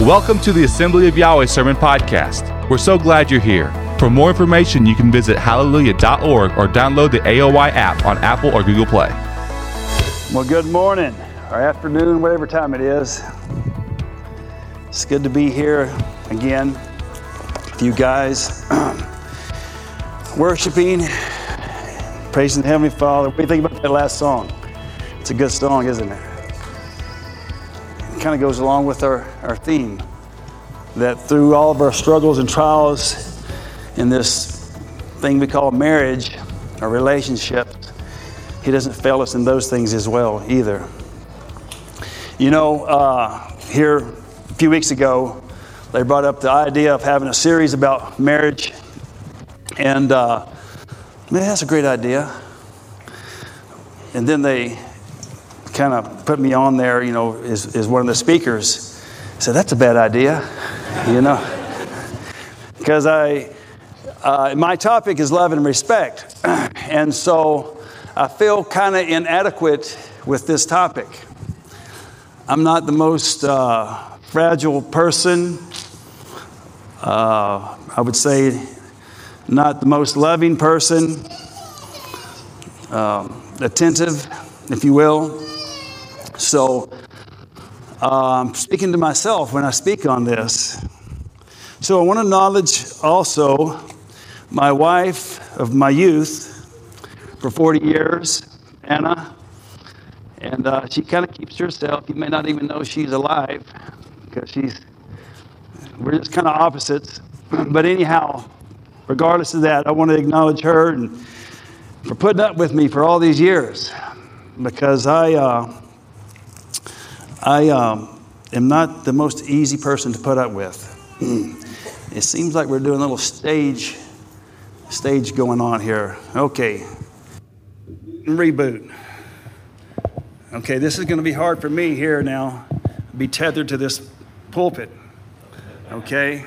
Welcome to the Assembly of Yahweh Sermon Podcast. We're so glad you're here. For more information, you can visit hallelujah.org or download the AOY app on Apple or Google Play. Well, good morning or afternoon, whatever time it is. It's good to be here again with you guys, worshiping, praising the Heavenly Father. What do you think about that last song? It's a good song, isn't it? Kind of goes along with our, our theme that through all of our struggles and trials in this thing we call marriage, our relationships, He doesn't fail us in those things as well either. You know, uh, here a few weeks ago, they brought up the idea of having a series about marriage, and uh, man, that's a great idea. And then they kind of put me on there, you know, as, as one of the speakers. said, that's a bad idea, you know. Because I, uh, my topic is love and respect. and so I feel kind of inadequate with this topic. I'm not the most uh, fragile person. Uh, I would say not the most loving person, um, attentive, if you will. So I'm speaking to myself when I speak on this. So I want to acknowledge also my wife of my youth for 40 years, Anna. And uh, she kind of keeps herself. You may not even know she's alive because she's, we're just kind of opposites. but anyhow, regardless of that, I want to acknowledge her and for putting up with me for all these years because I, uh, I um, am not the most easy person to put up with. it seems like we're doing a little stage stage going on here. Okay. Reboot. Okay, this is going to be hard for me here now. Be tethered to this pulpit. Okay?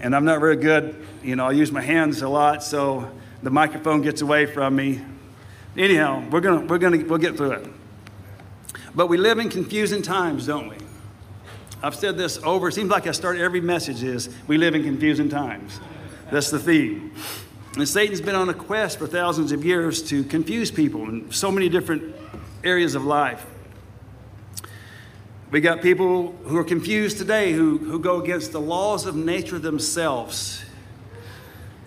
And I'm not very good, you know, I use my hands a lot, so the microphone gets away from me. Anyhow, we're going to we're going to we'll get through it. But we live in confusing times, don't we? I've said this over. It seems like I start every message is we live in confusing times. That's the theme. And Satan's been on a quest for thousands of years to confuse people in so many different areas of life. We got people who are confused today who, who go against the laws of nature themselves.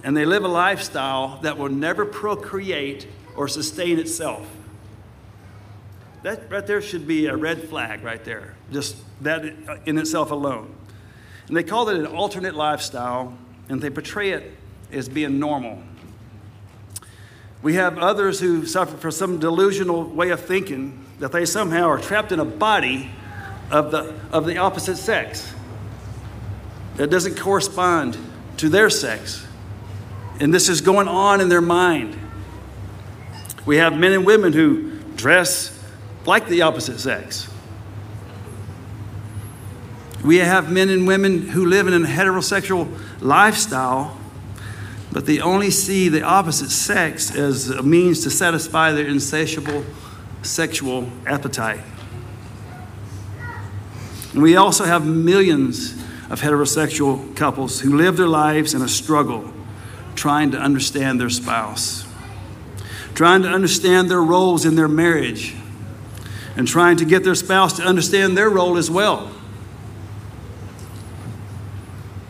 And they live a lifestyle that will never procreate or sustain itself. That right there should be a red flag right there, just that in itself alone. And they call it an alternate lifestyle, and they portray it as being normal. We have others who suffer from some delusional way of thinking that they somehow are trapped in a body of the, of the opposite sex that doesn't correspond to their sex. And this is going on in their mind. We have men and women who dress like the opposite sex. We have men and women who live in a heterosexual lifestyle, but they only see the opposite sex as a means to satisfy their insatiable sexual appetite. We also have millions of heterosexual couples who live their lives in a struggle trying to understand their spouse, trying to understand their roles in their marriage and trying to get their spouse to understand their role as well.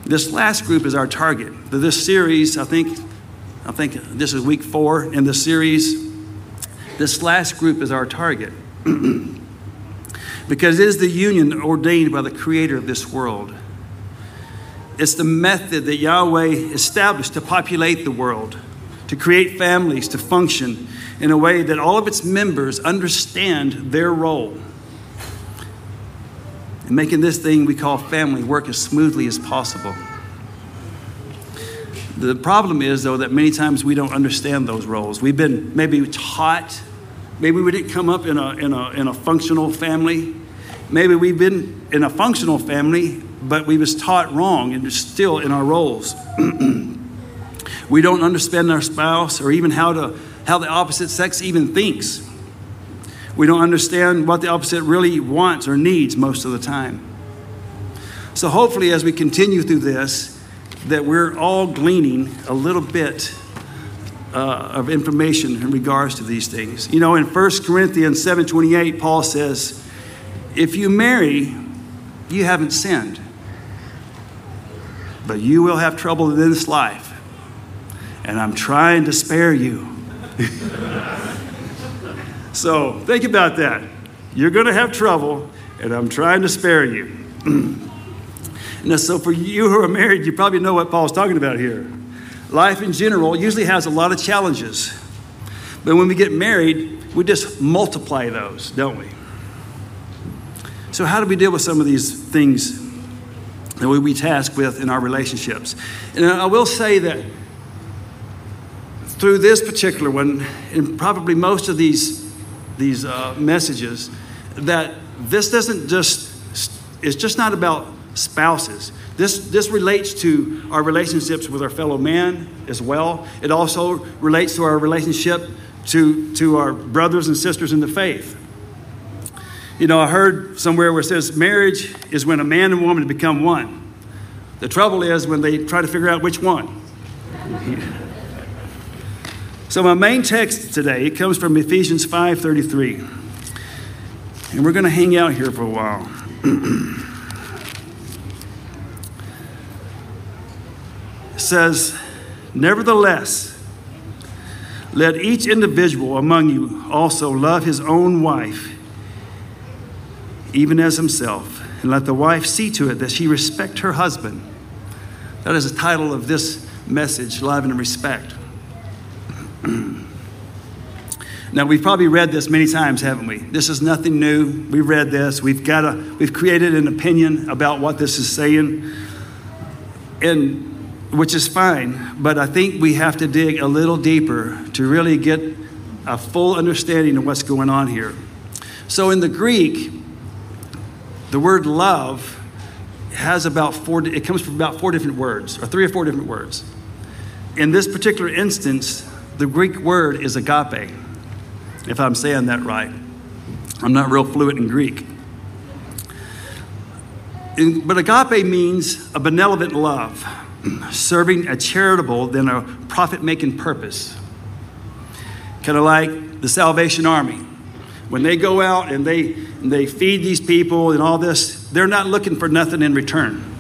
This last group is our target. This series, I think, I think this is week four in the series. This last group is our target. because it is the union ordained by the creator of this world. It's the method that Yahweh established to populate the world, to create families, to function in a way that all of its members understand their role. And making this thing we call family work as smoothly as possible. The problem is, though, that many times we don't understand those roles. We've been maybe taught, maybe we didn't come up in a, in a, in a functional family. Maybe we've been in a functional family, but we was taught wrong and are still in our roles. we don't understand our spouse or even how to how the opposite sex even thinks. We don't understand what the opposite really wants or needs most of the time. So hopefully, as we continue through this, that we're all gleaning a little bit uh, of information in regards to these things. You know, in 1 Corinthians 7:28, Paul says, "If you marry, you haven't sinned, but you will have trouble in this life, and I'm trying to spare you." so think about that. You're going to have trouble, and I'm trying to spare you. now, so for you who are married, you probably know what Paul's talking about here. Life in general usually has a lot of challenges, but when we get married, we just multiply those, don't we? So, how do we deal with some of these things that we be tasked with in our relationships? And I will say that through this particular one, and probably most of these, these uh, messages, that this doesn't just, it's just not about spouses. This, this relates to our relationships with our fellow man as well. It also relates to our relationship to, to our brothers and sisters in the faith. You know, I heard somewhere where it says marriage is when a man and woman become one. The trouble is when they try to figure out which one. so my main text today it comes from Ephesians 5:33. And we're going to hang out here for a while. it says, Nevertheless, let each individual among you also love his own wife, even as himself, and let the wife see to it that she respect her husband. That is the title of this message, Love and Respect. Now we've probably read this many times, haven't we? This is nothing new. We've read this. We've got a we've created an opinion about what this is saying. And which is fine, but I think we have to dig a little deeper to really get a full understanding of what's going on here. So in the Greek, the word love has about four it comes from about four different words, or three or four different words. In this particular instance, the Greek word is agape if I'm saying that right. I'm not real fluent in Greek. But agape means a benevolent love, serving a charitable than a profit making purpose. Kind of like the Salvation Army. When they go out and they, they feed these people and all this, they're not looking for nothing in return.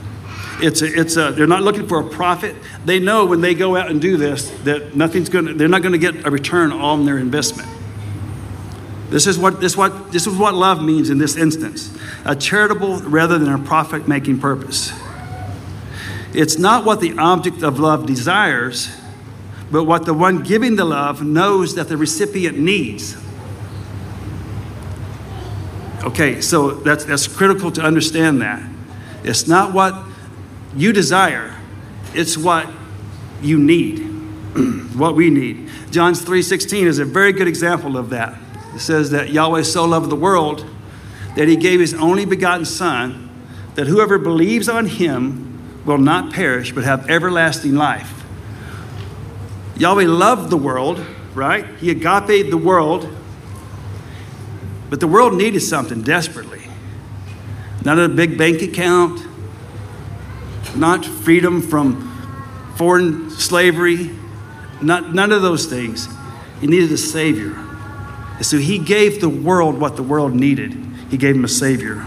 It's a, it's a, they're not looking for a profit. They know when they go out and do this that nothing's going they're not going to get a return on their investment. This is what this what this is what love means in this instance. A charitable rather than a profit making purpose. It's not what the object of love desires, but what the one giving the love knows that the recipient needs. Okay, so that's that's critical to understand that. It's not what you desire, it's what you need. what we need. John's 3:16 is a very good example of that. It says that Yahweh so loved the world that he gave his only begotten Son, that whoever believes on him will not perish but have everlasting life. Yahweh loved the world, right? He agape the world, but the world needed something desperately. Not a big bank account, not freedom from foreign slavery, not, none of those things. He needed a Savior. And so he gave the world what the world needed. He gave him a Savior.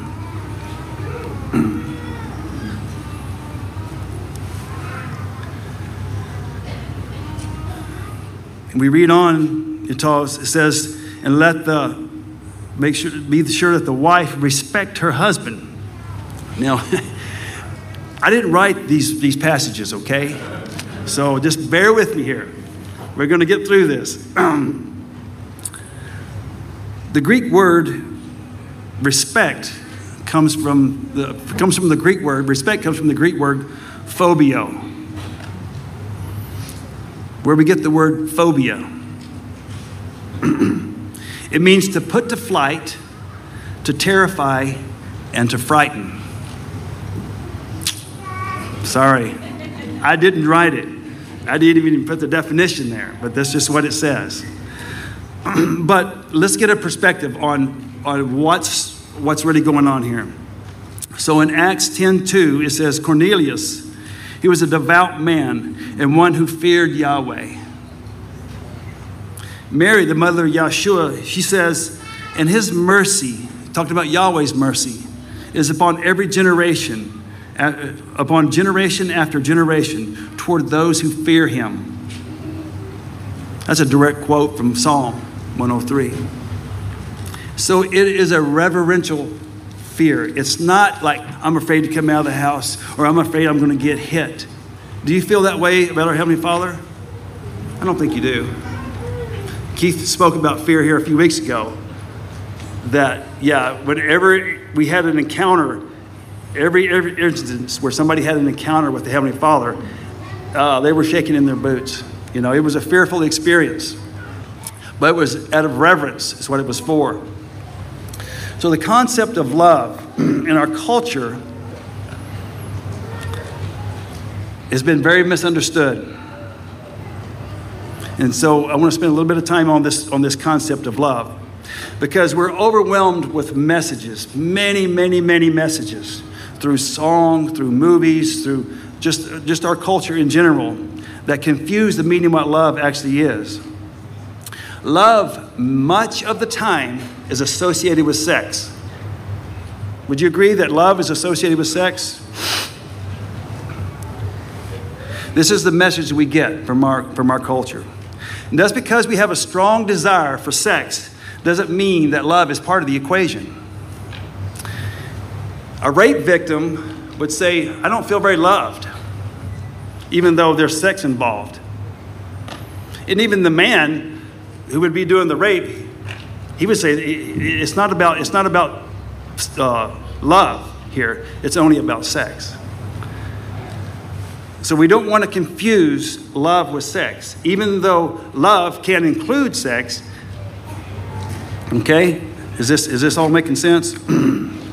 And we read on, it says, and let the, make sure, be sure that the wife respect her husband. Now, I didn't write these, these passages, okay? So just bear with me here. We're going to get through this. The Greek word respect comes from the, comes from the Greek word, respect comes from the Greek word phobia, where we get the word phobia. it means to put to flight, to terrify, and to frighten. Sorry, I didn't write it. I didn't even put the definition there, but that's just what it says. but let's get a perspective on, on what's, what's really going on here. So in Acts 10:2 it says Cornelius he was a devout man and one who feared Yahweh. Mary, the mother of Yeshua, she says, and his mercy, talked about Yahweh's mercy, is upon every generation, upon generation after generation, toward those who fear him. That's a direct quote from Psalm 103. So it is a reverential fear. It's not like I'm afraid to come out of the house or I'm afraid I'm going to get hit. Do you feel that way about our Heavenly Father? I don't think you do. Keith spoke about fear here a few weeks ago. That, yeah, whenever we had an encounter, every, every instance where somebody had an encounter with the Heavenly Father, uh, they were shaking in their boots. You know, it was a fearful experience, but it was out of reverence, is what it was for. So, the concept of love in our culture has been very misunderstood. And so, I want to spend a little bit of time on this, on this concept of love because we're overwhelmed with messages, many, many, many messages through song, through movies, through just, just our culture in general that confuse the meaning of what love actually is. Love, much of the time, is associated with sex. Would you agree that love is associated with sex? This is the message we get from our, from our culture. And that's because we have a strong desire for sex doesn't mean that love is part of the equation. A rape victim would say, I don't feel very loved, even though there's sex involved. And even the man who would be doing the rape, he would say it's not about, it's not about uh, love here, it's only about sex. So we don't want to confuse love with sex. Even though love can include sex, okay? Is this, is this all making sense?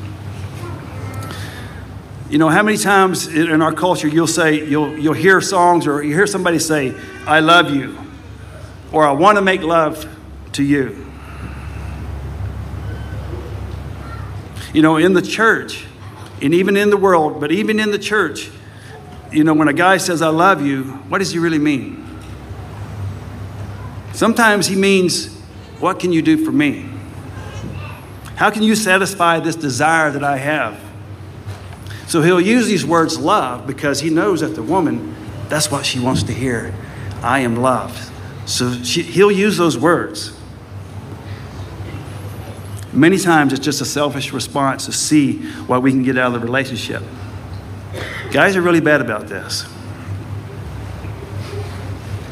you know, how many times in our culture you'll say, you'll, you'll hear songs or you hear somebody say, I love you or I want to make love to you. You know, in the church, and even in the world, but even in the church, you know, when a guy says, I love you, what does he really mean? Sometimes he means, What can you do for me? How can you satisfy this desire that I have? So he'll use these words love because he knows that the woman, that's what she wants to hear. I am loved. So she, he'll use those words. Many times it's just a selfish response to see what we can get out of the relationship. Guys are really bad about this.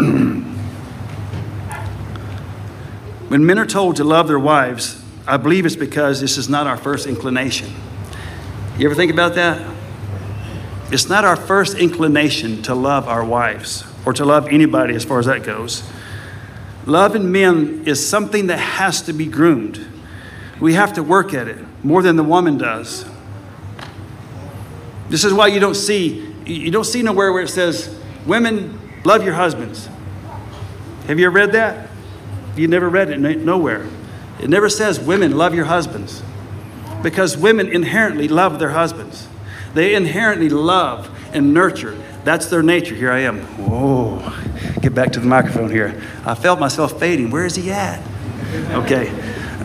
when men are told to love their wives, I believe it's because this is not our first inclination. You ever think about that? It's not our first inclination to love our wives or to love anybody as far as that goes. Love in men is something that has to be groomed. We have to work at it more than the woman does. This is why you don't see you don't see nowhere where it says women love your husbands. Have you ever read that? You never read it nowhere. It never says women love your husbands because women inherently love their husbands. They inherently love and nurture. That's their nature. Here I am. Whoa. Get back to the microphone here. I felt myself fading. Where is he at? Okay.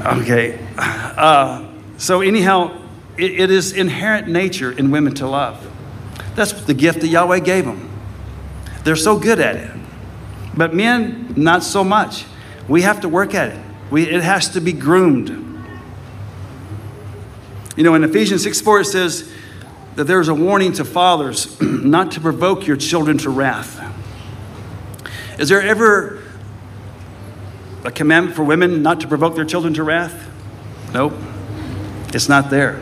Okay. Uh, so, anyhow, it, it is inherent nature in women to love. That's the gift that Yahweh gave them. They're so good at it. But men, not so much. We have to work at it. We, it has to be groomed. You know, in Ephesians 6 4, it says that there's a warning to fathers not to provoke your children to wrath. Is there ever a commandment for women not to provoke their children to wrath? Nope. It's not there.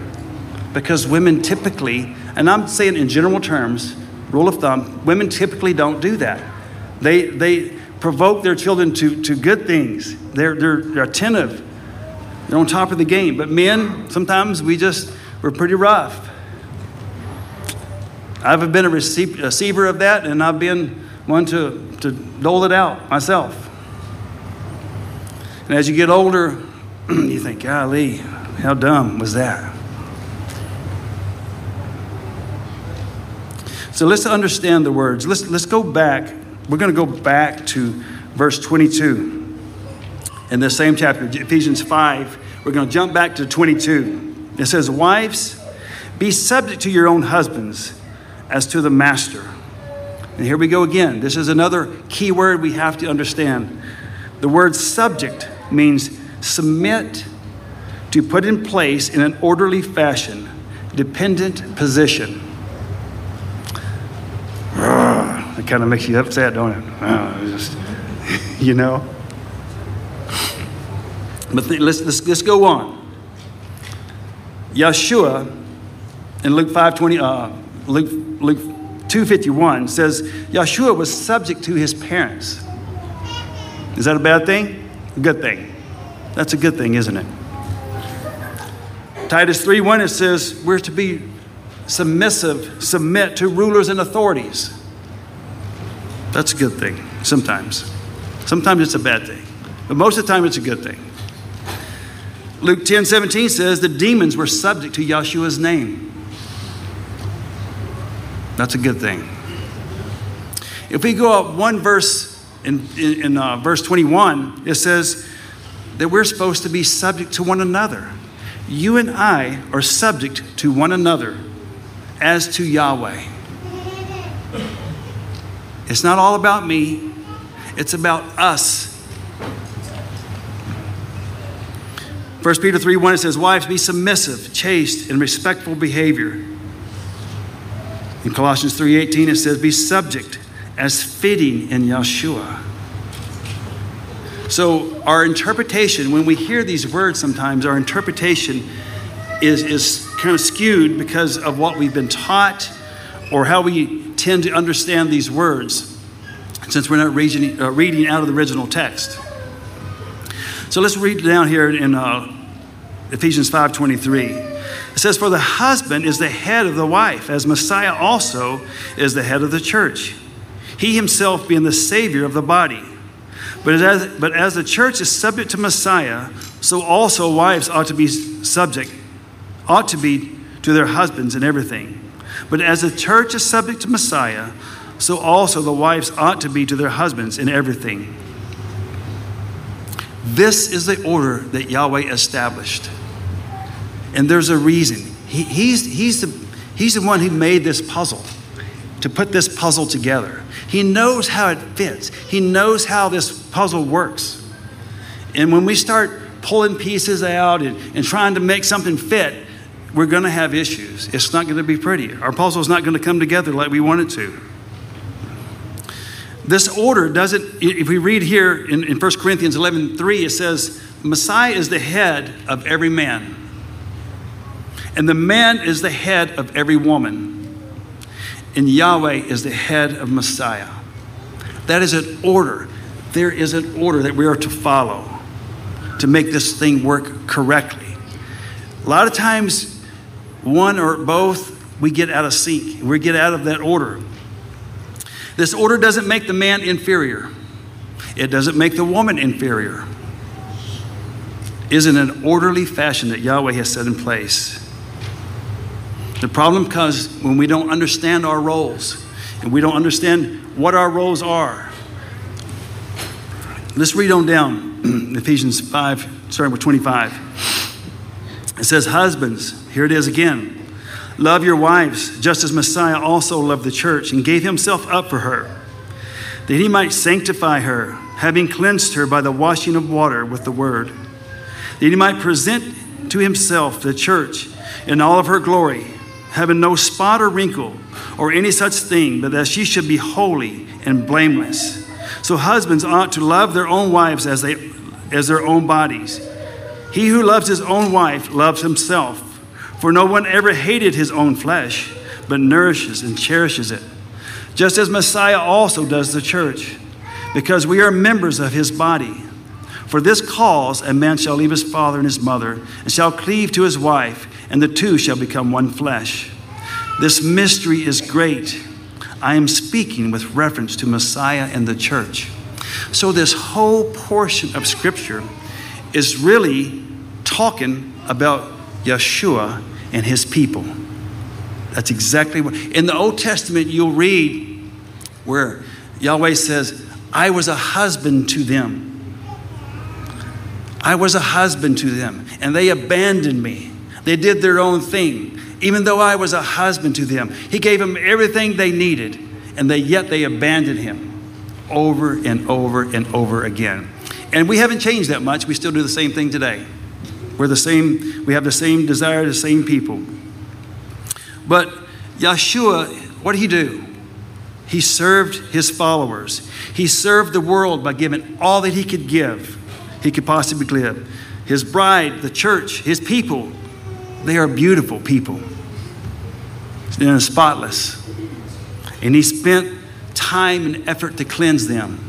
Because women typically, and I'm saying in general terms, rule of thumb, women typically don't do that. They, they provoke their children to, to good things. They're, they're, they're attentive. They're on top of the game. But men, sometimes we just, we're pretty rough. I've been a receiver of that, and I've been one to, to dole it out myself. And as you get older, you think, golly, how dumb was that? So let's understand the words. Let's, let's go back. We're going to go back to verse 22 in the same chapter, Ephesians 5. We're going to jump back to 22. It says, Wives, be subject to your own husbands as to the master. And here we go again. This is another key word we have to understand. The word subject means submit to put in place in an orderly fashion, dependent position. It kind of makes you upset, don't it? Just, you know? But th- let's, let's, let's go on. Yeshua in Luke 520, uh, Luke, Luke 251 says Yeshua was subject to his parents. Is that a bad thing? A good thing. That's a good thing, isn't it? Titus 3:1 it says we're to be submissive, submit to rulers and authorities. That's a good thing sometimes. Sometimes it's a bad thing. But most of the time it's a good thing. Luke 10 17 says the demons were subject to Yeshua's name. That's a good thing. If we go up one verse in, in, in uh, verse 21, it says that we're supposed to be subject to one another. You and I are subject to one another as to Yahweh. It's not all about me, it's about us 1 Peter 3 1 it says, Wives, be submissive, chaste, and respectful behavior. In Colossians 3:18 it says, Be subject as fitting in Yeshua. So our interpretation, when we hear these words sometimes, our interpretation is, is kind of skewed because of what we've been taught or how we tend to understand these words, since we're not reading, uh, reading out of the original text. So let's read down here in uh, Ephesians 5:23. It says, "For the husband is the head of the wife, as Messiah also is the head of the church. He himself being the Savior of the body. But as, but as the church is subject to Messiah, so also wives ought to be subject, ought to be to their husbands in everything. But as the church is subject to Messiah, so also the wives ought to be to their husbands in everything." This is the order that Yahweh established. And there's a reason. He, he's, he's, the, he's the one who made this puzzle, to put this puzzle together. He knows how it fits, He knows how this puzzle works. And when we start pulling pieces out and, and trying to make something fit, we're going to have issues. It's not going to be pretty. Our puzzle is not going to come together like we want it to. This order doesn't, if we read here in, in 1 Corinthians 11 3, it says, Messiah is the head of every man. And the man is the head of every woman. And Yahweh is the head of Messiah. That is an order. There is an order that we are to follow to make this thing work correctly. A lot of times, one or both, we get out of sync. We get out of that order. This order doesn't make the man inferior, it doesn't make the woman inferior. Is in an orderly fashion that Yahweh has set in place. The problem comes when we don't understand our roles and we don't understand what our roles are. Let's read on down Ephesians 5, starting with 25. It says, Husbands, here it is again. Love your wives, just as Messiah also loved the church and gave himself up for her, that he might sanctify her, having cleansed her by the washing of water with the word, that he might present to himself the church in all of her glory having no spot or wrinkle or any such thing, but that she should be holy and blameless. So husbands ought to love their own wives as, they, as their own bodies. He who loves his own wife loves himself, for no one ever hated his own flesh, but nourishes and cherishes it, just as Messiah also does the church, because we are members of his body. For this cause, a man shall leave his father and his mother, and shall cleave to his wife and the two shall become one flesh. This mystery is great. I am speaking with reference to Messiah and the church. So, this whole portion of Scripture is really talking about Yeshua and his people. That's exactly what. In the Old Testament, you'll read where Yahweh says, I was a husband to them. I was a husband to them, and they abandoned me. They did their own thing, even though I was a husband to them. He gave them everything they needed, and they, yet they abandoned him over and over and over again. And we haven't changed that much. We still do the same thing today. We're the same, we have the same desire, the same people. But Yeshua, what did he do? He served his followers. He served the world by giving all that he could give, he could possibly give. His bride, the church, his people, they are beautiful people. They're spotless. And he spent time and effort to cleanse them.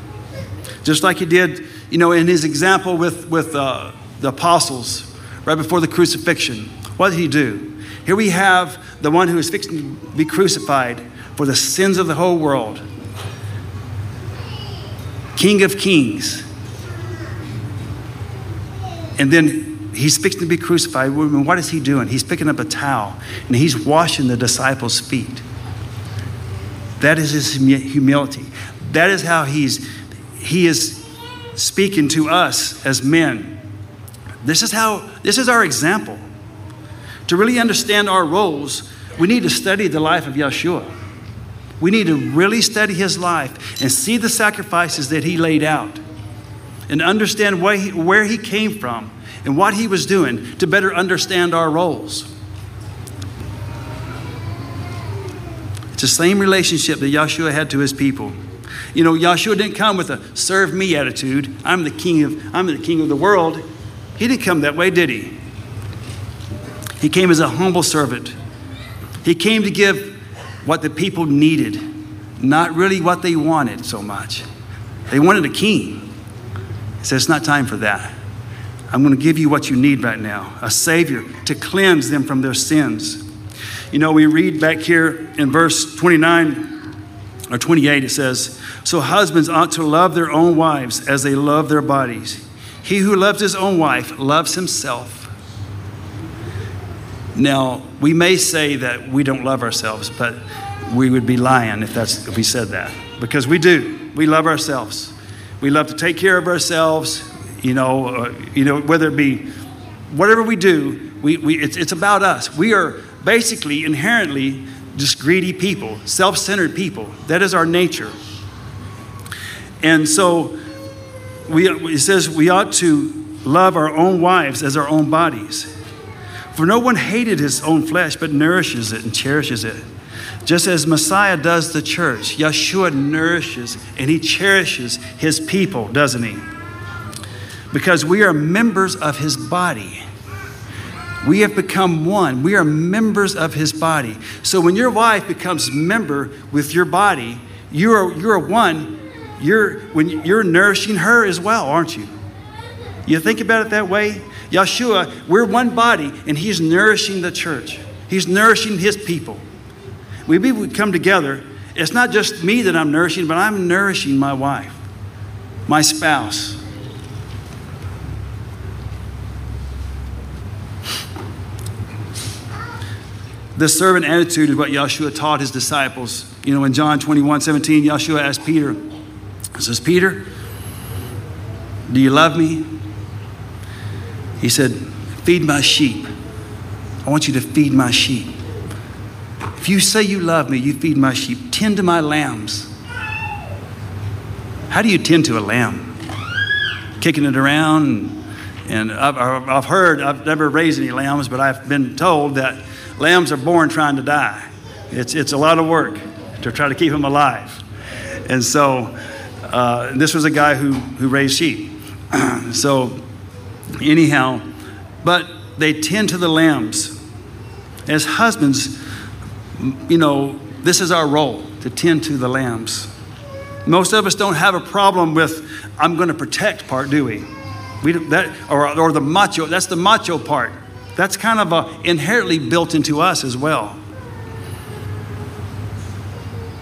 Just like he did, you know, in his example with, with uh, the apostles right before the crucifixion. What did he do? Here we have the one who is fixing to be crucified for the sins of the whole world. King of kings. And then he's fixing to be crucified. What is he doing? He's picking up a towel and he's washing the disciples' feet. That is his humility. That is how he's he is speaking to us as men. This is how this is our example. To really understand our roles, we need to study the life of Yeshua. We need to really study his life and see the sacrifices that he laid out and understand he, where he came from and what he was doing to better understand our roles. It's the same relationship that Yeshua had to his people. You know, Yeshua didn't come with a serve me attitude. I'm the king of I'm the king of the world. He didn't come that way, did he? He came as a humble servant. He came to give what the people needed, not really what they wanted so much. They wanted a king. He said, It's not time for that. I'm going to give you what you need right now a Savior to cleanse them from their sins. You know, we read back here in verse 29 or 28, it says, So husbands ought to love their own wives as they love their bodies. He who loves his own wife loves himself. Now, we may say that we don't love ourselves, but we would be lying if, that's, if we said that. Because we do. We love ourselves. We love to take care of ourselves, you know, uh, you know whether it be whatever we do, we, we, it's, it's about us. We are basically inherently just greedy people, self centered people. That is our nature. And so we, it says we ought to love our own wives as our own bodies. For no one hated his own flesh, but nourishes it and cherishes it. Just as Messiah does the church, Yeshua nourishes and he cherishes his people, doesn't he? Because we are members of his body. We have become one. We are members of his body. So when your wife becomes member with your body, you are, you're one. You're, when you're nourishing her as well, aren't you? You think about it that way? Yeshua, we're one body, and He's nourishing the church. He's nourishing His people. We would come together. It's not just me that I'm nourishing, but I'm nourishing my wife, my spouse. This servant attitude is what Yeshua taught his disciples. You know, in John 21 17, Yeshua asked Peter, He says, Peter, do you love me? He said, Feed my sheep. I want you to feed my sheep. If you say you love me, you feed my sheep. Tend to my lambs. How do you tend to a lamb? Kicking it around. And, I've, I've heard, I've never raised any lambs, but I've been told that lambs are born trying to die. It's, it's a lot of work to try to keep them alive. And so, uh, this was a guy who, who raised sheep. so, anyhow, but they tend to the lambs. As husbands, you know, this is our role to tend to the lambs. Most of us don't have a problem with I'm going to protect part, do we? We that or, or the macho. That's the macho part. That's kind of a, inherently built into us as well.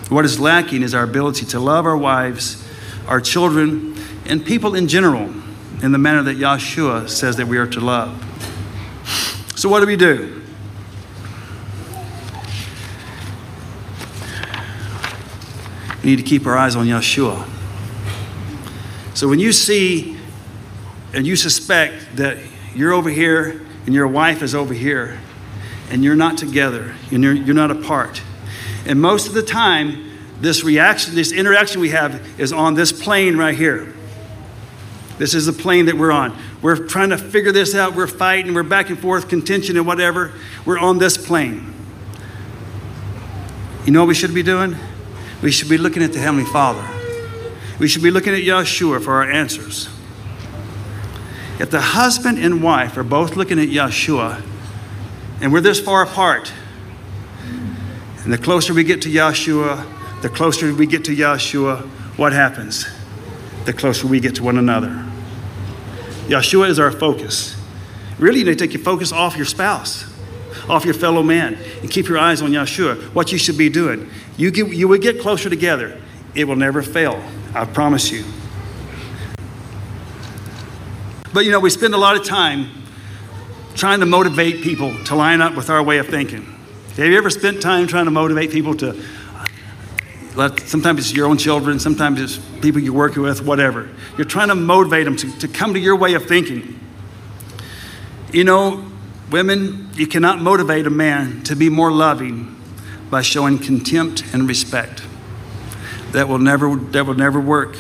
What is lacking is our ability to love our wives, our children, and people in general in the manner that Yeshua says that we are to love. So, what do we do? We need to keep our eyes on Yeshua. So, when you see and you suspect that you're over here and your wife is over here and you're not together and you're, you're not apart, and most of the time, this reaction, this interaction we have is on this plane right here. This is the plane that we're on. We're trying to figure this out. We're fighting. We're back and forth, contention and whatever. We're on this plane. You know what we should be doing? We should be looking at the Heavenly Father. We should be looking at Yeshua for our answers. If the husband and wife are both looking at Yeshua, and we're this far apart, and the closer we get to Yeshua, the closer we get to Yeshua, what happens? The closer we get to one another. Yeshua is our focus. Really, you need to take your focus off your spouse, off your fellow man, and keep your eyes on Yeshua, what you should be doing. You, get, you will get closer together. It will never fail. I promise you. But you know, we spend a lot of time trying to motivate people to line up with our way of thinking. Have you ever spent time trying to motivate people to sometimes it's your own children, sometimes it's people you're working with, whatever. You're trying to motivate them to, to come to your way of thinking. You know, women, you cannot motivate a man to be more loving by showing contempt and respect. That will never, that will never work.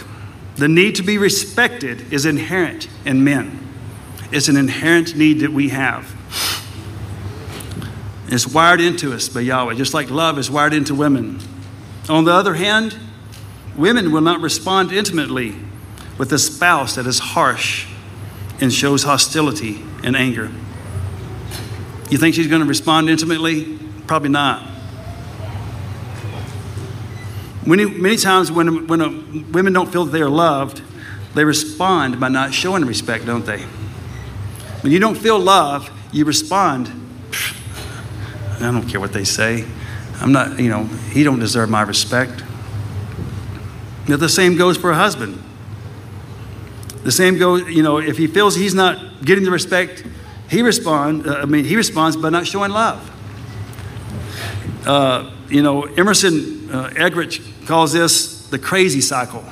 The need to be respected is inherent in men. It's an inherent need that we have. It's wired into us by Yahweh, just like love is wired into women. On the other hand, women will not respond intimately with a spouse that is harsh and shows hostility and anger. You think she's going to respond intimately? Probably not. Many, many times when, when a, women don't feel that they are loved, they respond by not showing respect, don't they? When you don't feel love, you respond. I don't care what they say. I'm not, you know, he don't deserve my respect. Now, the same goes for a husband. The same goes, you know, if he feels he's not getting the respect, he respond. Uh, I mean, he responds by not showing love. Uh, you know, Emerson uh, Eggerichs calls this the crazy cycle,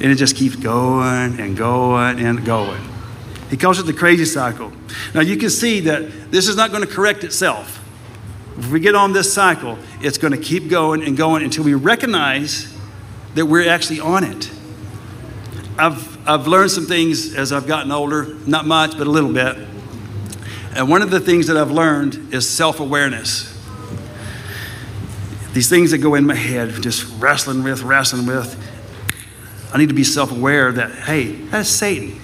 and it just keeps going and going and going. He calls it the crazy cycle. Now you can see that this is not going to correct itself. If we get on this cycle, it's going to keep going and going until we recognize that we're actually on it. I've, I've learned some things as I've gotten older, not much, but a little bit. And one of the things that I've learned is self awareness. These things that go in my head, just wrestling with, wrestling with. I need to be self aware that, hey, that's Satan.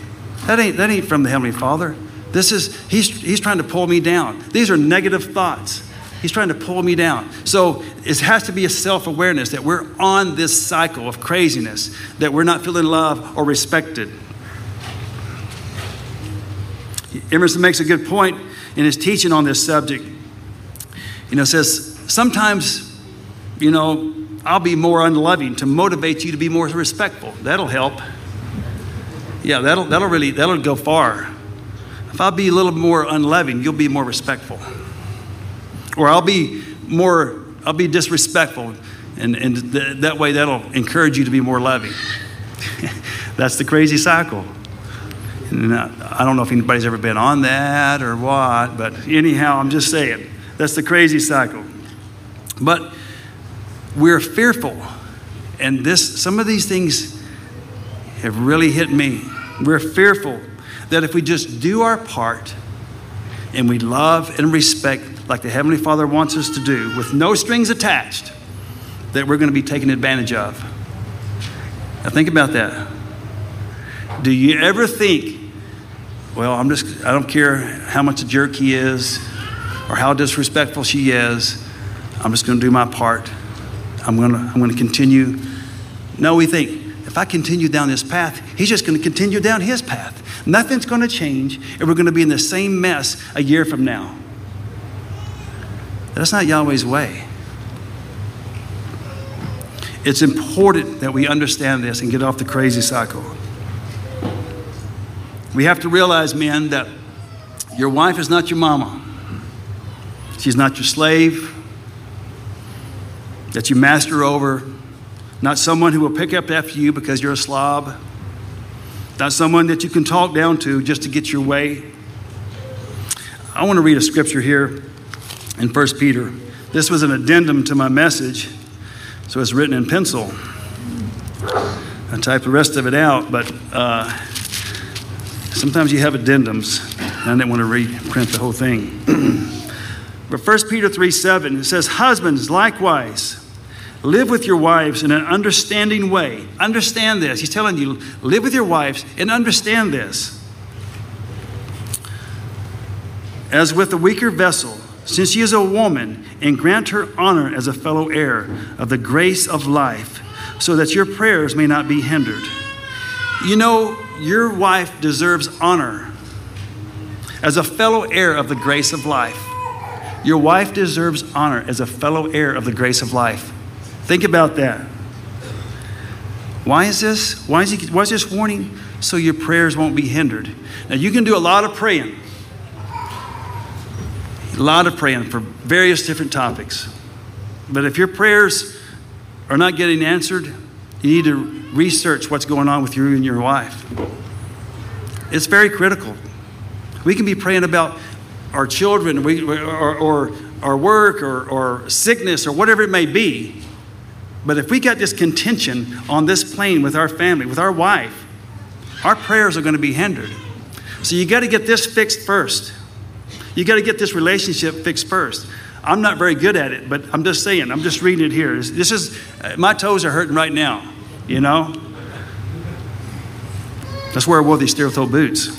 That ain't, that ain't from the Heavenly Father. This is, he's, he's trying to pull me down. These are negative thoughts. He's trying to pull me down. So it has to be a self awareness that we're on this cycle of craziness, that we're not feeling loved or respected. Emerson makes a good point in his teaching on this subject. You know, says, sometimes, you know, I'll be more unloving to motivate you to be more respectful. That'll help. Yeah, that'll, that'll really, that'll go far. If I'll be a little more unloving, you'll be more respectful or I'll be more, I'll be disrespectful. And, and th- that way, that'll encourage you to be more loving. That's the crazy cycle. And I don't know if anybody's ever been on that or what, but anyhow, I'm just saying that's the crazy cycle. But we're fearful, and this some of these things have really hit me. We're fearful that if we just do our part and we love and respect like the Heavenly Father wants us to do, with no strings attached, that we're going to be taken advantage of. Now, think about that. Do you ever think, well, I'm just, I don't care how much a jerk he is or how disrespectful she is, I'm just going to do my part. I'm going to, I'm going to continue. No, we think, if I continue down this path, he's just going to continue down his path. Nothing's going to change, and we're going to be in the same mess a year from now. That's not Yahweh's way. It's important that we understand this and get off the crazy cycle. We have to realize, men, that your wife is not your mama. She's not your slave that you master over. not someone who will pick up after you because you're a slob, not someone that you can talk down to just to get your way. I want to read a scripture here in 1 Peter. This was an addendum to my message, so it's written in pencil. I typed the rest of it out, but uh, sometimes you have addendums, and I didn't want to reprint the whole thing. but 1 Peter 3 7, it says, Husbands, likewise, live with your wives in an understanding way. Understand this. He's telling you, live with your wives and understand this. As with a weaker vessel, since she is a woman, and grant her honor as a fellow heir of the grace of life, so that your prayers may not be hindered. You know, your wife deserves honor as a fellow heir of the grace of life. Your wife deserves honor as a fellow heir of the grace of life. Think about that. Why is this? Why is, he, why is this warning? So your prayers won't be hindered. Now, you can do a lot of praying a lot of praying for various different topics. But if your prayers are not getting answered, you need to research what's going on with you and your wife. It's very critical. We can be praying about our children we, or, or our work or, or sickness or whatever it may be. But if we got this contention on this plane with our family, with our wife, our prayers are going to be hindered. So you got to get this fixed first. You got to get this relationship fixed first. I'm not very good at it, but I'm just saying, I'm just reading it here. This is, uh, my toes are hurting right now, you know? That's where I wore these steel toe boots.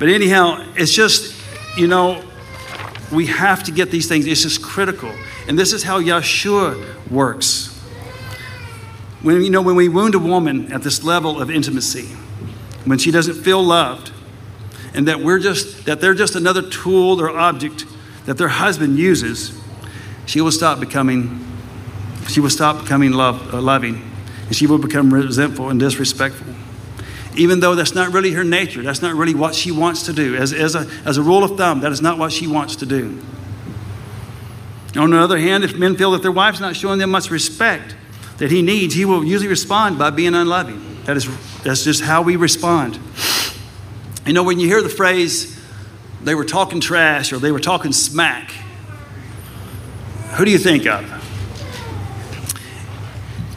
but anyhow, it's just, you know, we have to get these things. It's just critical. And this is how Yeshua works. When, you know, when we wound a woman at this level of intimacy, when she doesn't feel loved, and that we're just that they're just another tool or object that their husband uses, she will stop becoming she will stop becoming love, uh, loving, and she will become resentful and disrespectful. Even though that's not really her nature, that's not really what she wants to do. As, as, a, as a rule of thumb, that is not what she wants to do. On the other hand, if men feel that their wife's not showing them much respect that he needs, he will usually respond by being unloving. That is, that's just how we respond. You know, when you hear the phrase, they were talking trash or they were talking smack, who do you think of?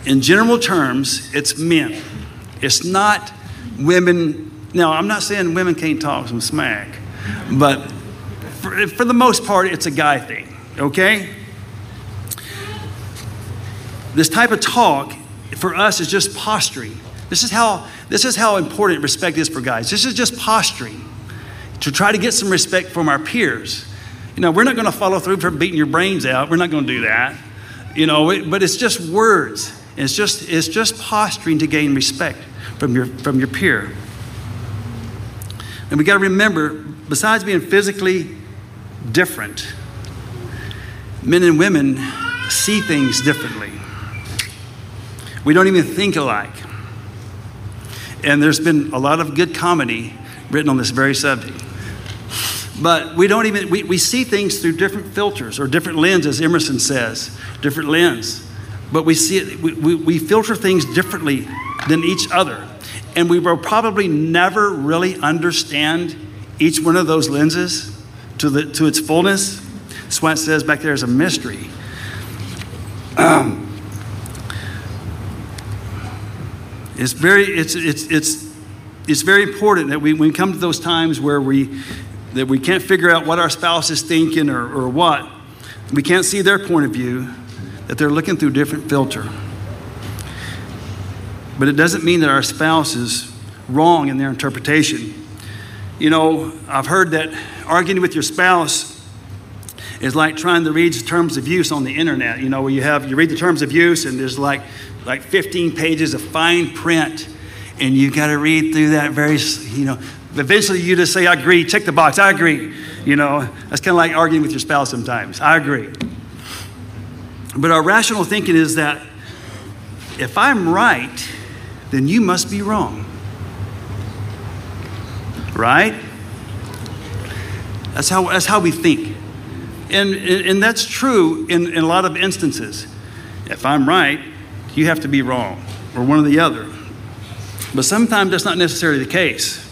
In general terms, it's men. It's not women. Now, I'm not saying women can't talk some smack, but for, for the most part, it's a guy thing, okay? This type of talk for us is just posturing. This is how, this is how important respect is for guys. This is just posturing to try to get some respect from our peers. You know, we're not going to follow through for beating your brains out. We're not going to do that. You know, but it's just words. It's just, it's just posturing to gain respect from your, from your peer. And we got to remember, besides being physically different, men and women see things differently. We don't even think alike. And there's been a lot of good comedy written on this very subject. But we don't even, we, we see things through different filters or different lenses, as Emerson says, different lens. But we see it, we, we, we filter things differently than each other. And we will probably never really understand each one of those lenses to, the, to its fullness. That's why it says back there is a mystery. Um, It's very, it's, it's, it's, it's very important that we, when we come to those times where we, that we can't figure out what our spouse is thinking or, or what, we can't see their point of view, that they're looking through different filter. But it doesn't mean that our spouse is wrong in their interpretation. You know, I've heard that arguing with your spouse is like trying to read the terms of use on the internet. You know, where you have you read the terms of use and there's like like 15 pages of fine print, and you got to read through that very, you know, eventually you just say, I agree, check the box, I agree. You know, that's kind of like arguing with your spouse sometimes. I agree. But our rational thinking is that if I'm right, then you must be wrong. Right? That's how, that's how we think. And, and that's true in, in a lot of instances. If I'm right, you have to be wrong, or one or the other. But sometimes that's not necessarily the case.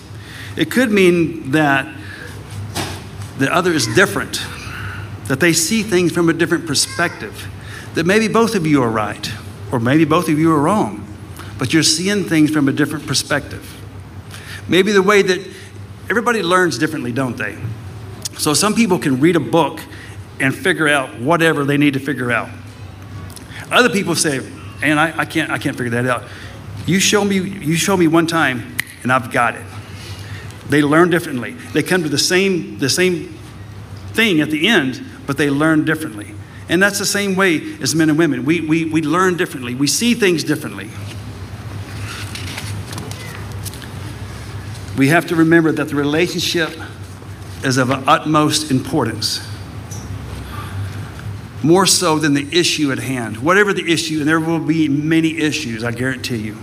It could mean that the other is different, that they see things from a different perspective, that maybe both of you are right, or maybe both of you are wrong, but you're seeing things from a different perspective. Maybe the way that everybody learns differently, don't they? So some people can read a book and figure out whatever they need to figure out. Other people say, and I, I, can't, I can't figure that out. You show, me, you show me one time, and I've got it. They learn differently. They come to the same, the same thing at the end, but they learn differently. And that's the same way as men and women. We, we, we learn differently, we see things differently. We have to remember that the relationship is of utmost importance more so than the issue at hand. Whatever the issue, and there will be many issues, I guarantee you,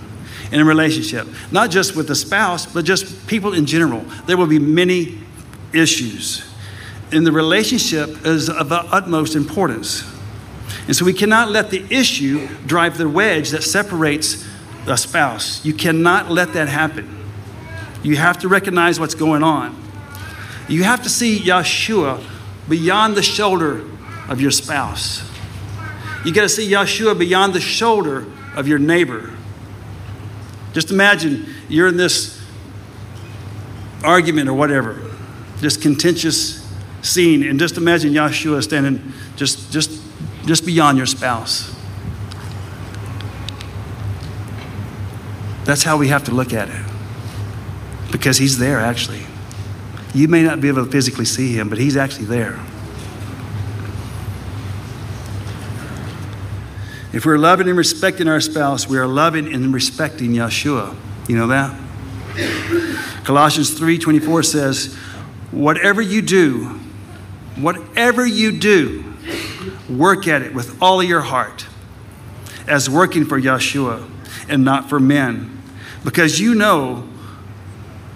in a relationship. Not just with the spouse, but just people in general. There will be many issues. And the relationship is of the utmost importance. And so we cannot let the issue drive the wedge that separates the spouse. You cannot let that happen. You have to recognize what's going on. You have to see Yeshua beyond the shoulder of your spouse. You got to see Yeshua beyond the shoulder of your neighbor. Just imagine you're in this argument or whatever, this contentious scene, and just imagine Yeshua standing just, just, just beyond your spouse. That's how we have to look at it. Because he's there, actually. You may not be able to physically see him, but he's actually there. If we're loving and respecting our spouse, we are loving and respecting Yeshua. You know that? Colossians 3:24 says, "Whatever you do, whatever you do, work at it with all your heart, as working for Yeshua and not for men, because you know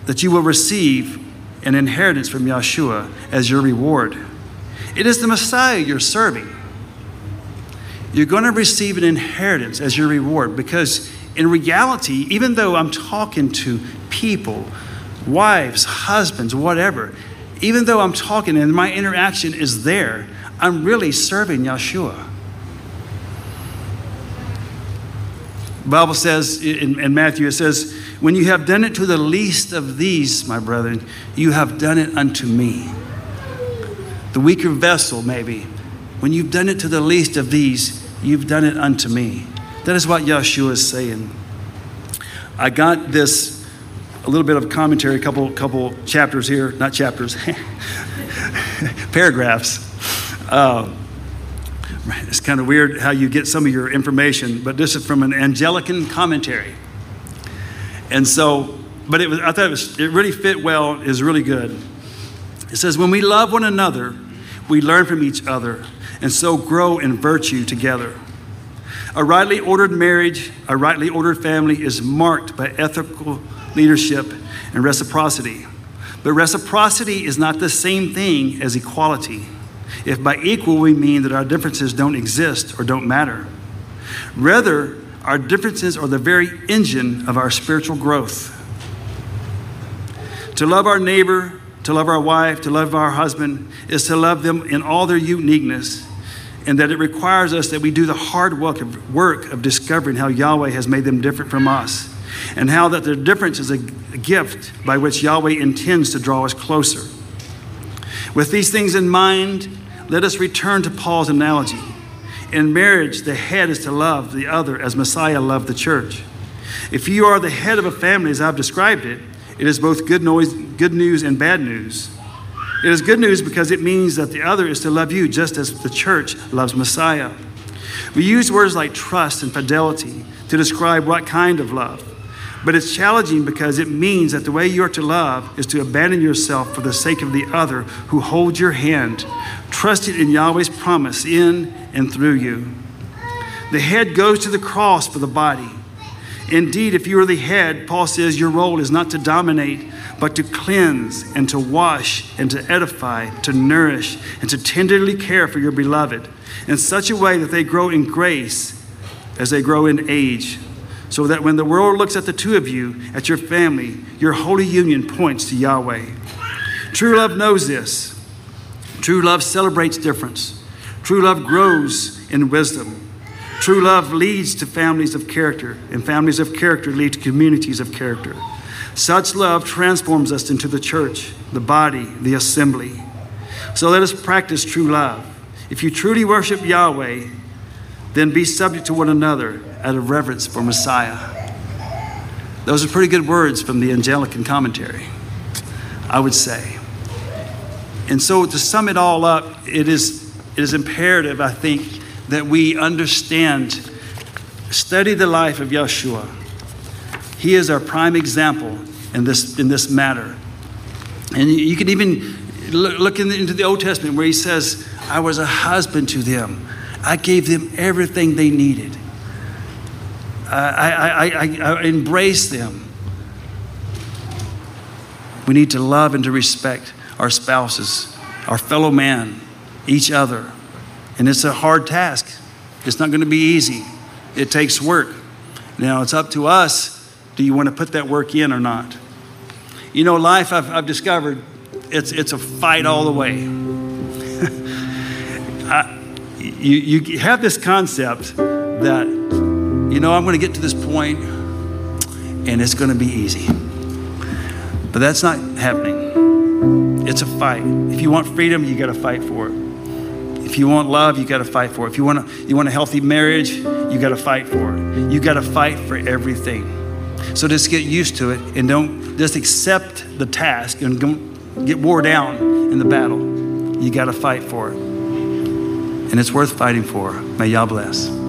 that you will receive an inheritance from Yeshua as your reward. It is the Messiah you're serving." You're going to receive an inheritance as your reward because in reality, even though I'm talking to people, wives, husbands, whatever, even though I'm talking and my interaction is there, I'm really serving Yeshua. Bible says in, in, Matthew, it says, When you have done it to the least of these, my brethren, you have done it unto me. The weaker vessel, maybe. When you've done it to the least of these, You've done it unto me. That is what Yeshua is saying. I got this, a little bit of commentary, a couple, couple chapters here, not chapters, paragraphs. Uh, it's kind of weird how you get some of your information, but this is from an Anglican commentary. And so, but it was, I thought it, was, it really fit well, is really good. It says, When we love one another, we learn from each other and so grow in virtue together. A rightly ordered marriage, a rightly ordered family is marked by ethical leadership and reciprocity. But reciprocity is not the same thing as equality. If by equal we mean that our differences don't exist or don't matter, rather, our differences are the very engine of our spiritual growth. To love our neighbor, to love our wife, to love our husband, is to love them in all their uniqueness and that it requires us that we do the hard work of, work of discovering how Yahweh has made them different from us, and how that their difference is a gift by which Yahweh intends to draw us closer. With these things in mind, let us return to Paul's analogy. In marriage, the head is to love the other as Messiah loved the church. If you are the head of a family, as I've described it, it is both good, noise, good news and bad news. It is good news because it means that the other is to love you just as the church loves Messiah. We use words like trust and fidelity to describe what kind of love. But it's challenging because it means that the way you are to love is to abandon yourself for the sake of the other who holds your hand, trusting in Yahweh's promise in and through you. The head goes to the cross for the body. Indeed, if you are the head, Paul says your role is not to dominate, but to cleanse and to wash and to edify, to nourish and to tenderly care for your beloved in such a way that they grow in grace as they grow in age, so that when the world looks at the two of you, at your family, your holy union points to Yahweh. True love knows this. True love celebrates difference. True love grows in wisdom. True love leads to families of character, and families of character lead to communities of character. Such love transforms us into the church, the body, the assembly. So let us practice true love. If you truly worship Yahweh, then be subject to one another out of reverence for Messiah. Those are pretty good words from the Anglican commentary, I would say. And so, to sum it all up, it is, it is imperative, I think, that we understand, study the life of Yeshua. He is our prime example in this, in this matter. And you can even look into the Old Testament where he says, I was a husband to them. I gave them everything they needed. I, I, I, I embraced them. We need to love and to respect our spouses, our fellow man, each other. And it's a hard task. It's not going to be easy. It takes work. Now, it's up to us do you want to put that work in or not? You know, life, I've, I've discovered, it's, it's a fight all the way. I, you, you have this concept that, you know, I'm going to get to this point and it's going to be easy. But that's not happening. It's a fight. If you want freedom, you got to fight for it. If you want love, you got to fight for it. If you want a, you want a healthy marriage, you got to fight for it. You got to fight for everything. So just get used to it and don't just accept the task and get wore down in the battle. You got to fight for it. And it's worth fighting for. May y'all bless.